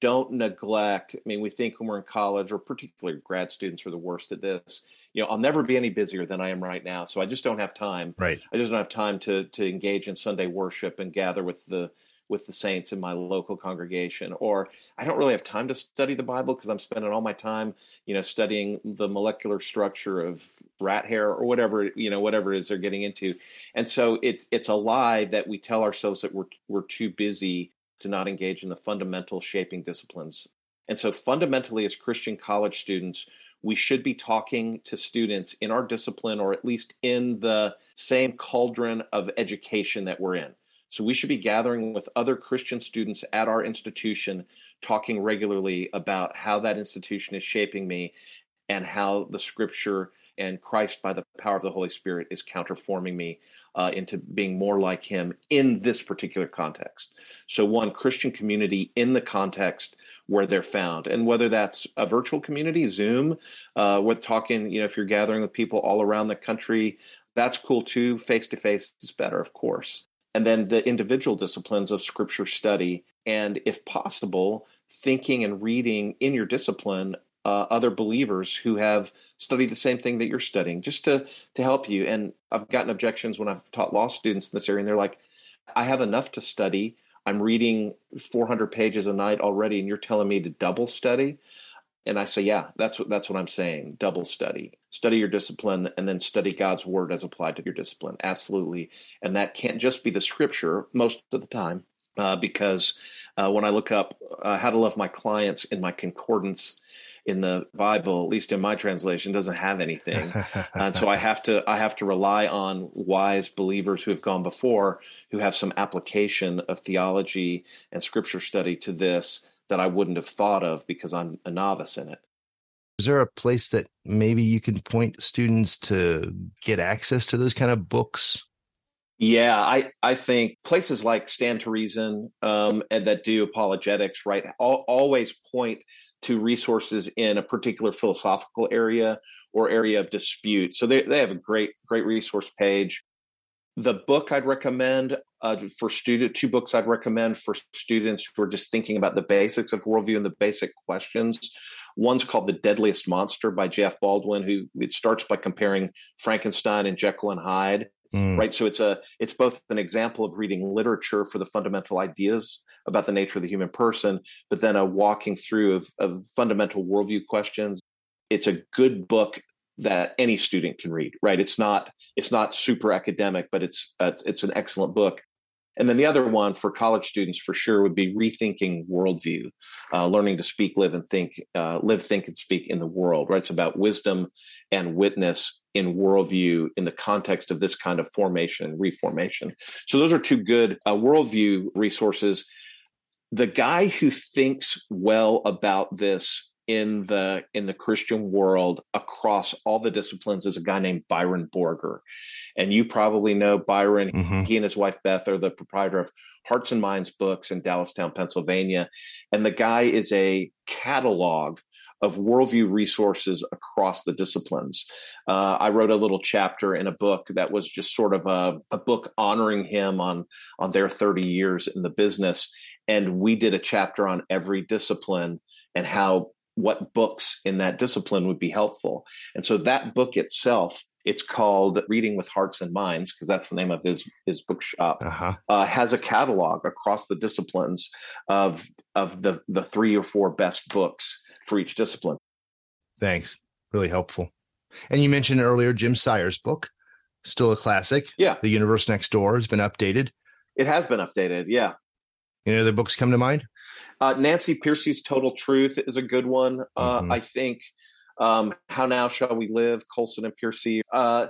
don't neglect. I mean, we think when we're in college, or particularly grad students, are the worst at this. You know, I'll never be any busier than I am right now, so I just don't have time. Right. I just don't have time to to engage in Sunday worship and gather with the with the saints in my local congregation or i don't really have time to study the bible because i'm spending all my time you know studying the molecular structure of rat hair or whatever you know whatever it is they're getting into and so it's it's a lie that we tell ourselves that we're we're too busy to not engage in the fundamental shaping disciplines and so fundamentally as christian college students we should be talking to students in our discipline or at least in the same cauldron of education that we're in. So we should be gathering with other Christian students at our institution, talking regularly about how that institution is shaping me and how the scripture and Christ, by the power of the Holy Spirit, is counterforming me uh, into being more like Him in this particular context. So, one Christian community in the context where they're found, and whether that's a virtual community, Zoom, uh, with talking, you know, if you're gathering with people all around the country, that's cool too. Face to face is better, of course and then the individual disciplines of scripture study and if possible thinking and reading in your discipline uh, other believers who have studied the same thing that you're studying just to to help you. And i've gotten objections when i've taught law students in this area and they're like i have enough to study. I'm reading 400 pages a night already and you're telling me to double study? And I say, yeah, that's what that's what I'm saying. Double study, study your discipline, and then study God's word as applied to your discipline. Absolutely, and that can't just be the scripture most of the time, uh, because uh, when I look up uh, how to love my clients in my concordance in the Bible, at least in my translation, doesn't have anything, and so I have to I have to rely on wise believers who have gone before, who have some application of theology and scripture study to this that I wouldn't have thought of because I'm a novice in it. Is there a place that maybe you can point students to get access to those kind of books? Yeah, I, I think places like Stand to Reason um, and that do apologetics, right, all, always point to resources in a particular philosophical area or area of dispute. So they, they have a great, great resource page. The book I'd recommend uh, for student, two books I'd recommend for students who are just thinking about the basics of worldview and the basic questions. One's called The Deadliest Monster by Jeff Baldwin, who it starts by comparing Frankenstein and Jekyll and Hyde. Mm. Right. So it's a it's both an example of reading literature for the fundamental ideas about the nature of the human person, but then a walking through of, of fundamental worldview questions. It's a good book that any student can read right it's not it's not super academic but it's uh, it's an excellent book and then the other one for college students for sure would be rethinking worldview uh, learning to speak live and think uh, live think and speak in the world right? It's about wisdom and witness in worldview in the context of this kind of formation and reformation. So those are two good uh, worldview resources. The guy who thinks well about this in the in the Christian world across all the disciplines is a guy named Byron Borger. And you probably know Byron. Mm-hmm. He and his wife Beth are the proprietor of Hearts and Minds Books in Dallastown, Pennsylvania. And the guy is a catalog of worldview resources across the disciplines. Uh, I wrote a little chapter in a book that was just sort of a, a book honoring him on on their 30 years in the business. And we did a chapter on every discipline and how what books in that discipline would be helpful. And so that book itself, it's called Reading with Hearts and Minds, because that's the name of his his bookshop, uh-huh. uh, has a catalog across the disciplines of of the the three or four best books for each discipline. Thanks, really helpful. And you mentioned earlier Jim Sire's book, still a classic. Yeah, The Universe Next Door has been updated. It has been updated. Yeah. Any other books come to mind? Uh, Nancy Pearcey's Total Truth is a good one. Uh, mm-hmm. I think. Um, How Now Shall We Live? Colson and Pearcey. Uh,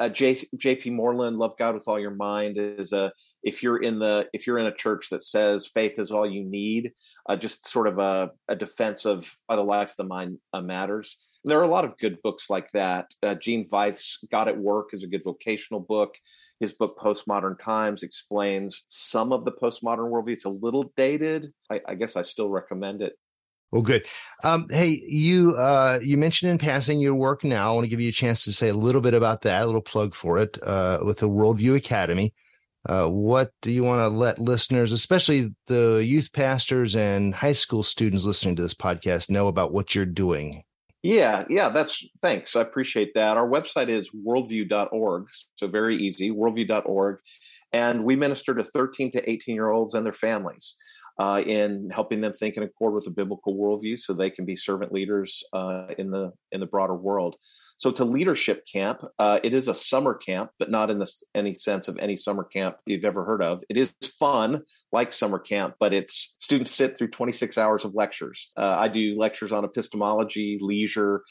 uh, J, J.P. Moreland, Love God with All Your Mind is a. If you're in the if you're in a church that says faith is all you need, uh, just sort of a, a defense of the life of the mind uh, matters. And there are a lot of good books like that. Uh, Gene Veith's God at Work is a good vocational book. His book Postmodern Times explains some of the postmodern worldview. It's a little dated. I, I guess I still recommend it. Well, good. Um, hey, you uh, you mentioned in passing your work now. I want to give you a chance to say a little bit about that, a little plug for it uh, with the Worldview Academy. uh, what do you want to let listeners, especially the youth pastors and high school students listening to this podcast, know about what you're doing? Yeah, yeah, that's thanks. I appreciate that. Our website is worldview.org. So very easy, worldview.org. And we minister to 13 to 18 year olds and their families uh, in helping them think in accord with a biblical worldview so they can be servant leaders uh, in the in the broader world. So it's a leadership camp. Uh, it is a summer camp, but not in this, any sense of any summer camp you've ever heard of. It is fun, like summer camp, but it's students sit through 26 hours of lectures. Uh, I do lectures on epistemology, leisure,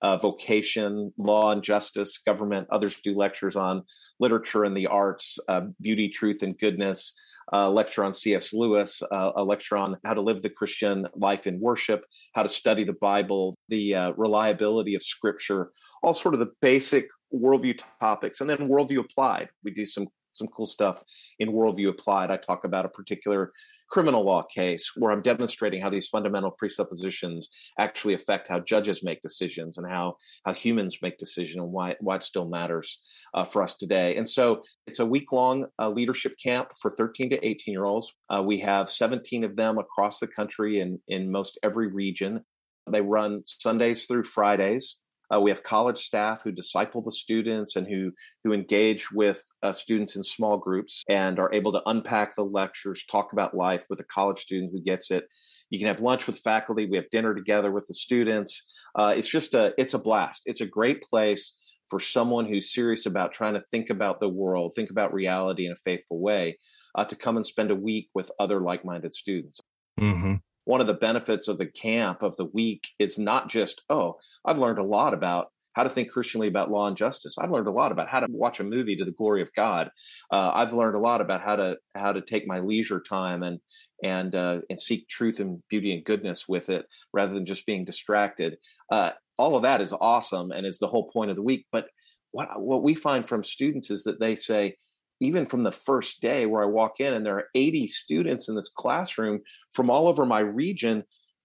uh, vocation, law and justice, government. Others do lectures on literature and the arts, uh, beauty, truth, and goodness a lecture on C.S. Lewis, uh, a lecture on how to live the Christian life in worship, how to study the Bible, the uh, reliability of Scripture, all sort of the basic worldview topics, and then worldview applied. We do some some cool stuff in worldview applied. I talk about a particular criminal law case where I'm demonstrating how these fundamental presuppositions actually affect how judges make decisions and how how humans make decisions and why why it still matters uh, for us today. And so it's a week long uh, leadership camp for 13 to 18 year olds. Uh, we have 17 of them across the country in in most every region. They run Sundays through Fridays. Uh, we have college staff who disciple the students and who who engage with uh, students in small groups and are able to unpack the lectures, talk about life with a college student who gets it. You can have lunch with faculty. We have dinner together with the students. Uh, it's just a it's a blast. It's a great place for someone who's serious about trying to think about the world, think about reality in a faithful way, uh, to come and spend a week with other like-minded students. Mm-hmm one of the benefits of the camp of the week is not just oh i've learned a lot about how to think christianly about law and justice. I've learned a lot about how to watch a movie to the glory of god. Uh, i've learned a lot about how to how to take my leisure time and and uh, and seek truth and beauty and goodness with it rather than just being distracted. Uh, all of that is awesome and is the whole point of the week but what what we find from students is that they say even from the first day where I walk in and there are 80 students in this classroom from all over my region,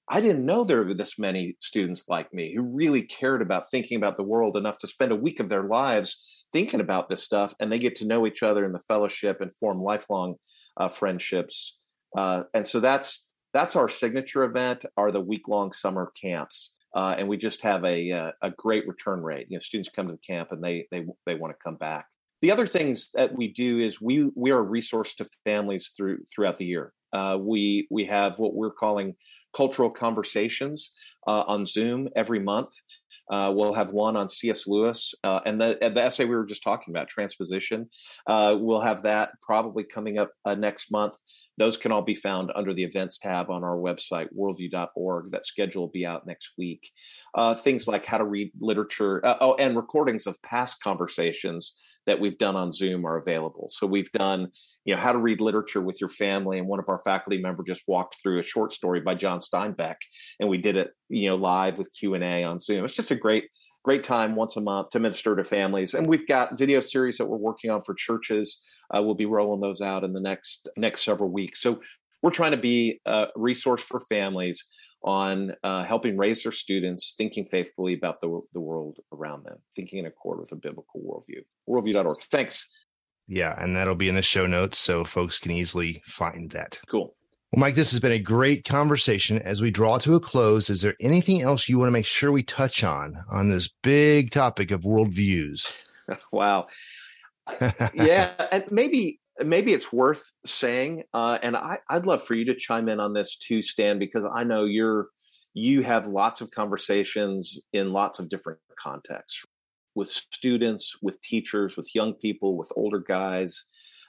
I didn't know there were this many students like me who really cared about thinking about the world enough to spend a week of their lives thinking about this stuff. And they get to know each other in the fellowship and form lifelong uh, friendships. Uh, and so that's that's our signature event are the week long summer camps. Uh, and we just have a, uh, a great return rate. You know, students come to the camp and they they they want to come back the other things that we do is we we are a resource to families through throughout the year. Uh, we we have what we're calling cultural conversations uh, on Zoom every month. Uh, we'll have one on C.S. Lewis uh, and the, the essay we were just talking about, transposition. Uh, we'll have that probably coming up uh, next month. Those can all be found under the events tab on our website, worldview.org. That schedule will be out next week. Things like how to read literature, oh, and recordings of past conversations that we've done on Zoom are available. So we've done, you know, how to read literature with your family, and one of our faculty member just walked through a short story by John Steinbeck, and we did it, you know, live with Q and A on Zoom. It's just a great great time once a month to minister to families. And we've got video series that we're working on for churches. Uh, we'll be rolling those out in the next next several weeks. So we're trying to be a resource for families on uh, helping raise their students thinking faithfully about the, the world around them, thinking in accord with a biblical worldview. Worldview.org. Thanks. Yeah, and that'll be in the show notes so folks can easily find that. Cool. Well, Mike, this has been a great conversation. As we draw to a close, is there anything else you want to make sure we touch on on this big topic of worldviews? wow. yeah, and maybe maybe it's worth saying, uh, and I, I'd love for you to chime in on this too, Stan, because I know you're you have lots of conversations in lots of different contexts with students, with teachers, with young people, with older guys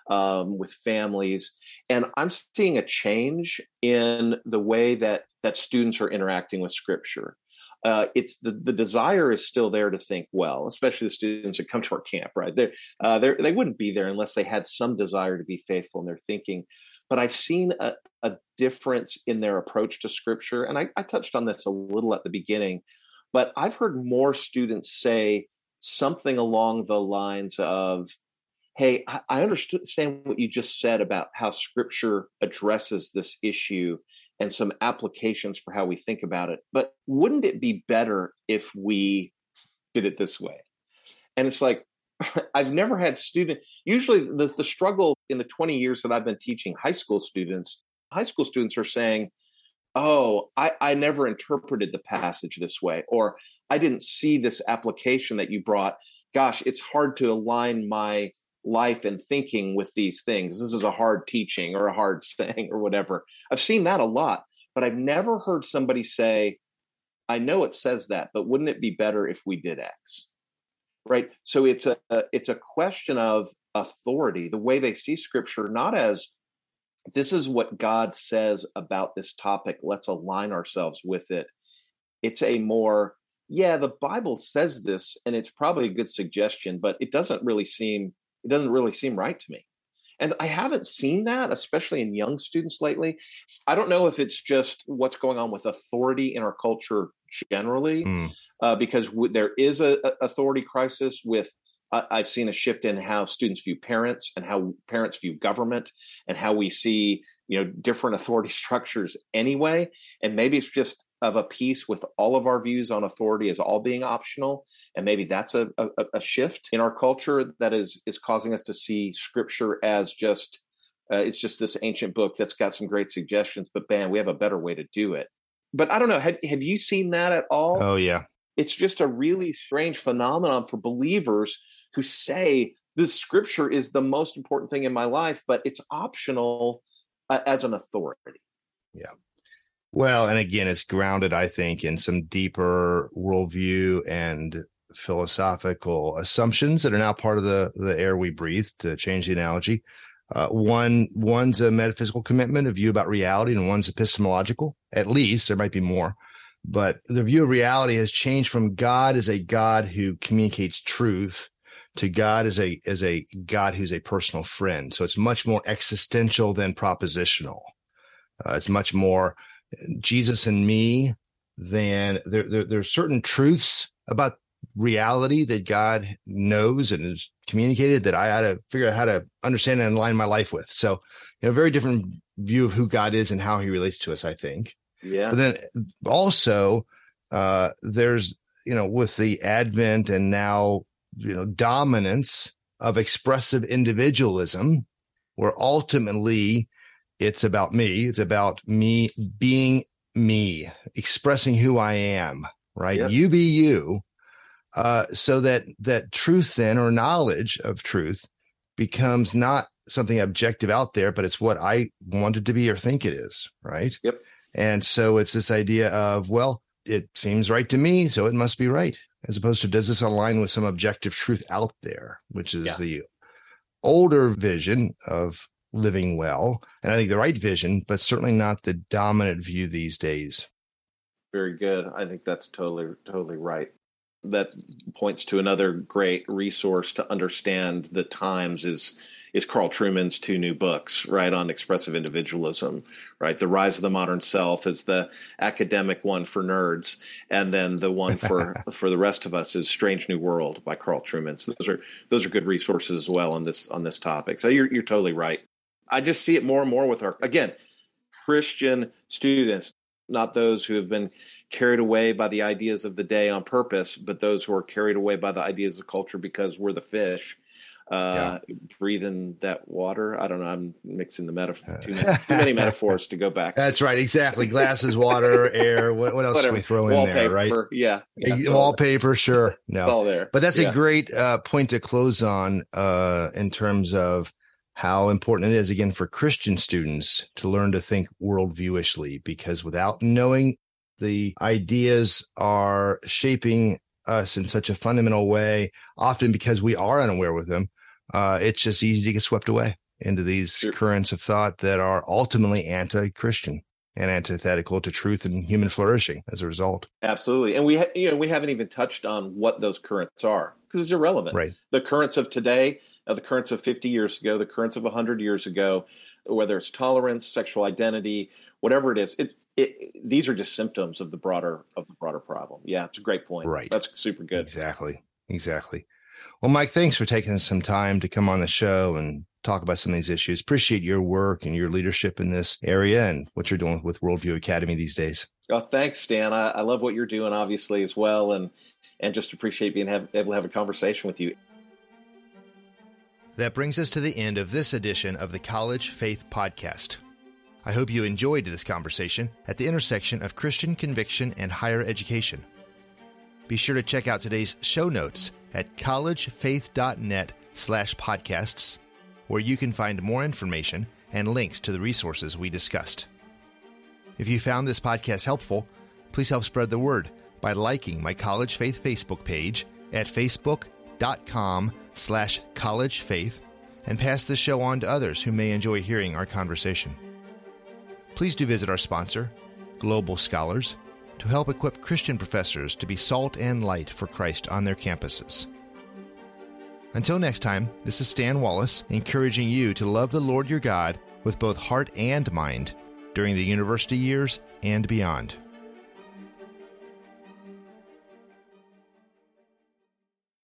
um, with families, and I'm seeing a change in the way that that students are interacting with Scripture. Uh, it's the, the desire is still there to think well, especially the students that come to our camp, right? They're, uh, they're, they wouldn't be there unless they had some desire to be faithful in their thinking. But I've seen a, a difference in their approach to scripture. And I, I touched on this a little at the beginning, but I've heard more students say something along the lines of, hey, I, I understand what you just said about how scripture addresses this issue and some applications for how we think about it. But wouldn't it be better if we did it this way? And it's like, I've never had student. Usually, the the struggle in the 20 years that I've been teaching high school students, high school students are saying, "Oh, I, I never interpreted the passage this way," or "I didn't see this application that you brought." Gosh, it's hard to align my life and thinking with these things. This is a hard teaching or a hard saying or whatever. I've seen that a lot, but I've never heard somebody say, I know it says that, but wouldn't it be better if we did X? Right. So it's a, a it's a question of authority, the way they see scripture, not as this is what God says about this topic. Let's align ourselves with it. It's a more, yeah, the Bible says this, and it's probably a good suggestion, but it doesn't really seem it doesn't really seem right to me. And I haven't seen that, especially in young students lately. I don't know if it's just what's going on with authority in our culture generally, mm. uh, because w- there is a, a, authority crisis with. Uh, I've seen a shift in how students view parents and how parents view government and how we see you know different authority structures anyway. And maybe it's just of a piece with all of our views on authority as all being optional and maybe that's a, a, a, shift in our culture that is is causing us to see scripture as just uh, it's just this ancient book that's got some great suggestions but man we have a better way to do it. But i don't know have, have you seen that at all? Oh yeah. It's just a really strange phenomenon for believers who say this scripture is the most important thing in my life but it's optional uh, as an authority. Yeah well, and again, it's grounded, I think, in some deeper worldview and philosophical assumptions that are now part of the the air we breathe. To change the analogy, uh, one one's a metaphysical commitment, a view about reality, and one's epistemological. At least there might be more, but the view of reality has changed from God as a God who communicates truth to God as a as a God who's a personal friend. So it's much more existential than propositional. Uh, it's much more Jesus and me, then there, there, there are certain truths about reality that God knows and has communicated that I had to figure out how to understand and align my life with. So, you know, very different view of who God is and how he relates to us, I think. Yeah. But then also, uh, there's, you know, with the advent and now, you know, dominance of expressive individualism, where ultimately it's about me. It's about me being me, expressing who I am, right? Yep. You be you. Uh, so that that truth then or knowledge of truth becomes not something objective out there, but it's what I wanted to be or think it is, right? Yep. And so it's this idea of, well, it seems right to me, so it must be right, as opposed to does this align with some objective truth out there, which is yeah. the older vision of living well. And I think the right vision, but certainly not the dominant view these days. Very good. I think that's totally, totally right. That points to another great resource to understand the times is is Carl Trueman's two new books, right, on expressive individualism, right? The Rise of the Modern Self is the academic one for nerds, and then the one for for the rest of us is Strange New World by Carl Trueman. So those are those are good resources as well on this on this topic. So you're you're totally right. I just see it more and more with our, again, Christian students, not those who have been carried away by the ideas of the day on purpose, but those who are carried away by the ideas of culture because we're the fish. Uh, yeah. breathing that water. I don't know. I'm mixing the metaphor too many, too many metaphors to go back. That's right. Exactly. Glasses, water, air. What, what else Whatever. can we throw in there? Right. Yeah. yeah wallpaper. Sure. No. all there. But that's yeah. a great uh, point to close on uh, in terms of how important it is again for Christian students to learn to think worldviewishly because without knowing the ideas are shaping us in such a fundamental way, often because we are unaware with them, uh, it's just easy to get swept away into these sure. currents of thought that are ultimately anti-Christian and antithetical to truth and human flourishing as a result. Absolutely. And we, ha- you know, we haven't even touched on what those currents are because it's irrelevant. Right. The currents of today of the currents of 50 years ago, the currents of 100 years ago, whether it's tolerance, sexual identity, whatever it is, it, it, these are just symptoms of the broader of the broader problem. Yeah, it's a great point. Right. That's super good. Exactly. Exactly. Well, Mike, thanks for taking some time to come on the show and talk about some of these issues. Appreciate your work and your leadership in this area and what you're doing with Worldview Academy these days. Oh, thanks, Stan. I, I love what you're doing, obviously, as well, and and just appreciate being have, able to have a conversation with you. That brings us to the end of this edition of the College Faith Podcast. I hope you enjoyed this conversation at the intersection of Christian conviction and higher education. Be sure to check out today's show notes at collegefaith.net slash podcasts, where you can find more information and links to the resources we discussed. If you found this podcast helpful, please help spread the word by liking my College Faith Facebook page at facebook.com slash college faith and pass the show on to others who may enjoy hearing our conversation. Please do visit our sponsor, Global Scholars, to help equip Christian professors to be salt and light for Christ on their campuses. Until next time, this is Stan Wallace encouraging you to love the Lord your God with both heart and mind during the university years and beyond.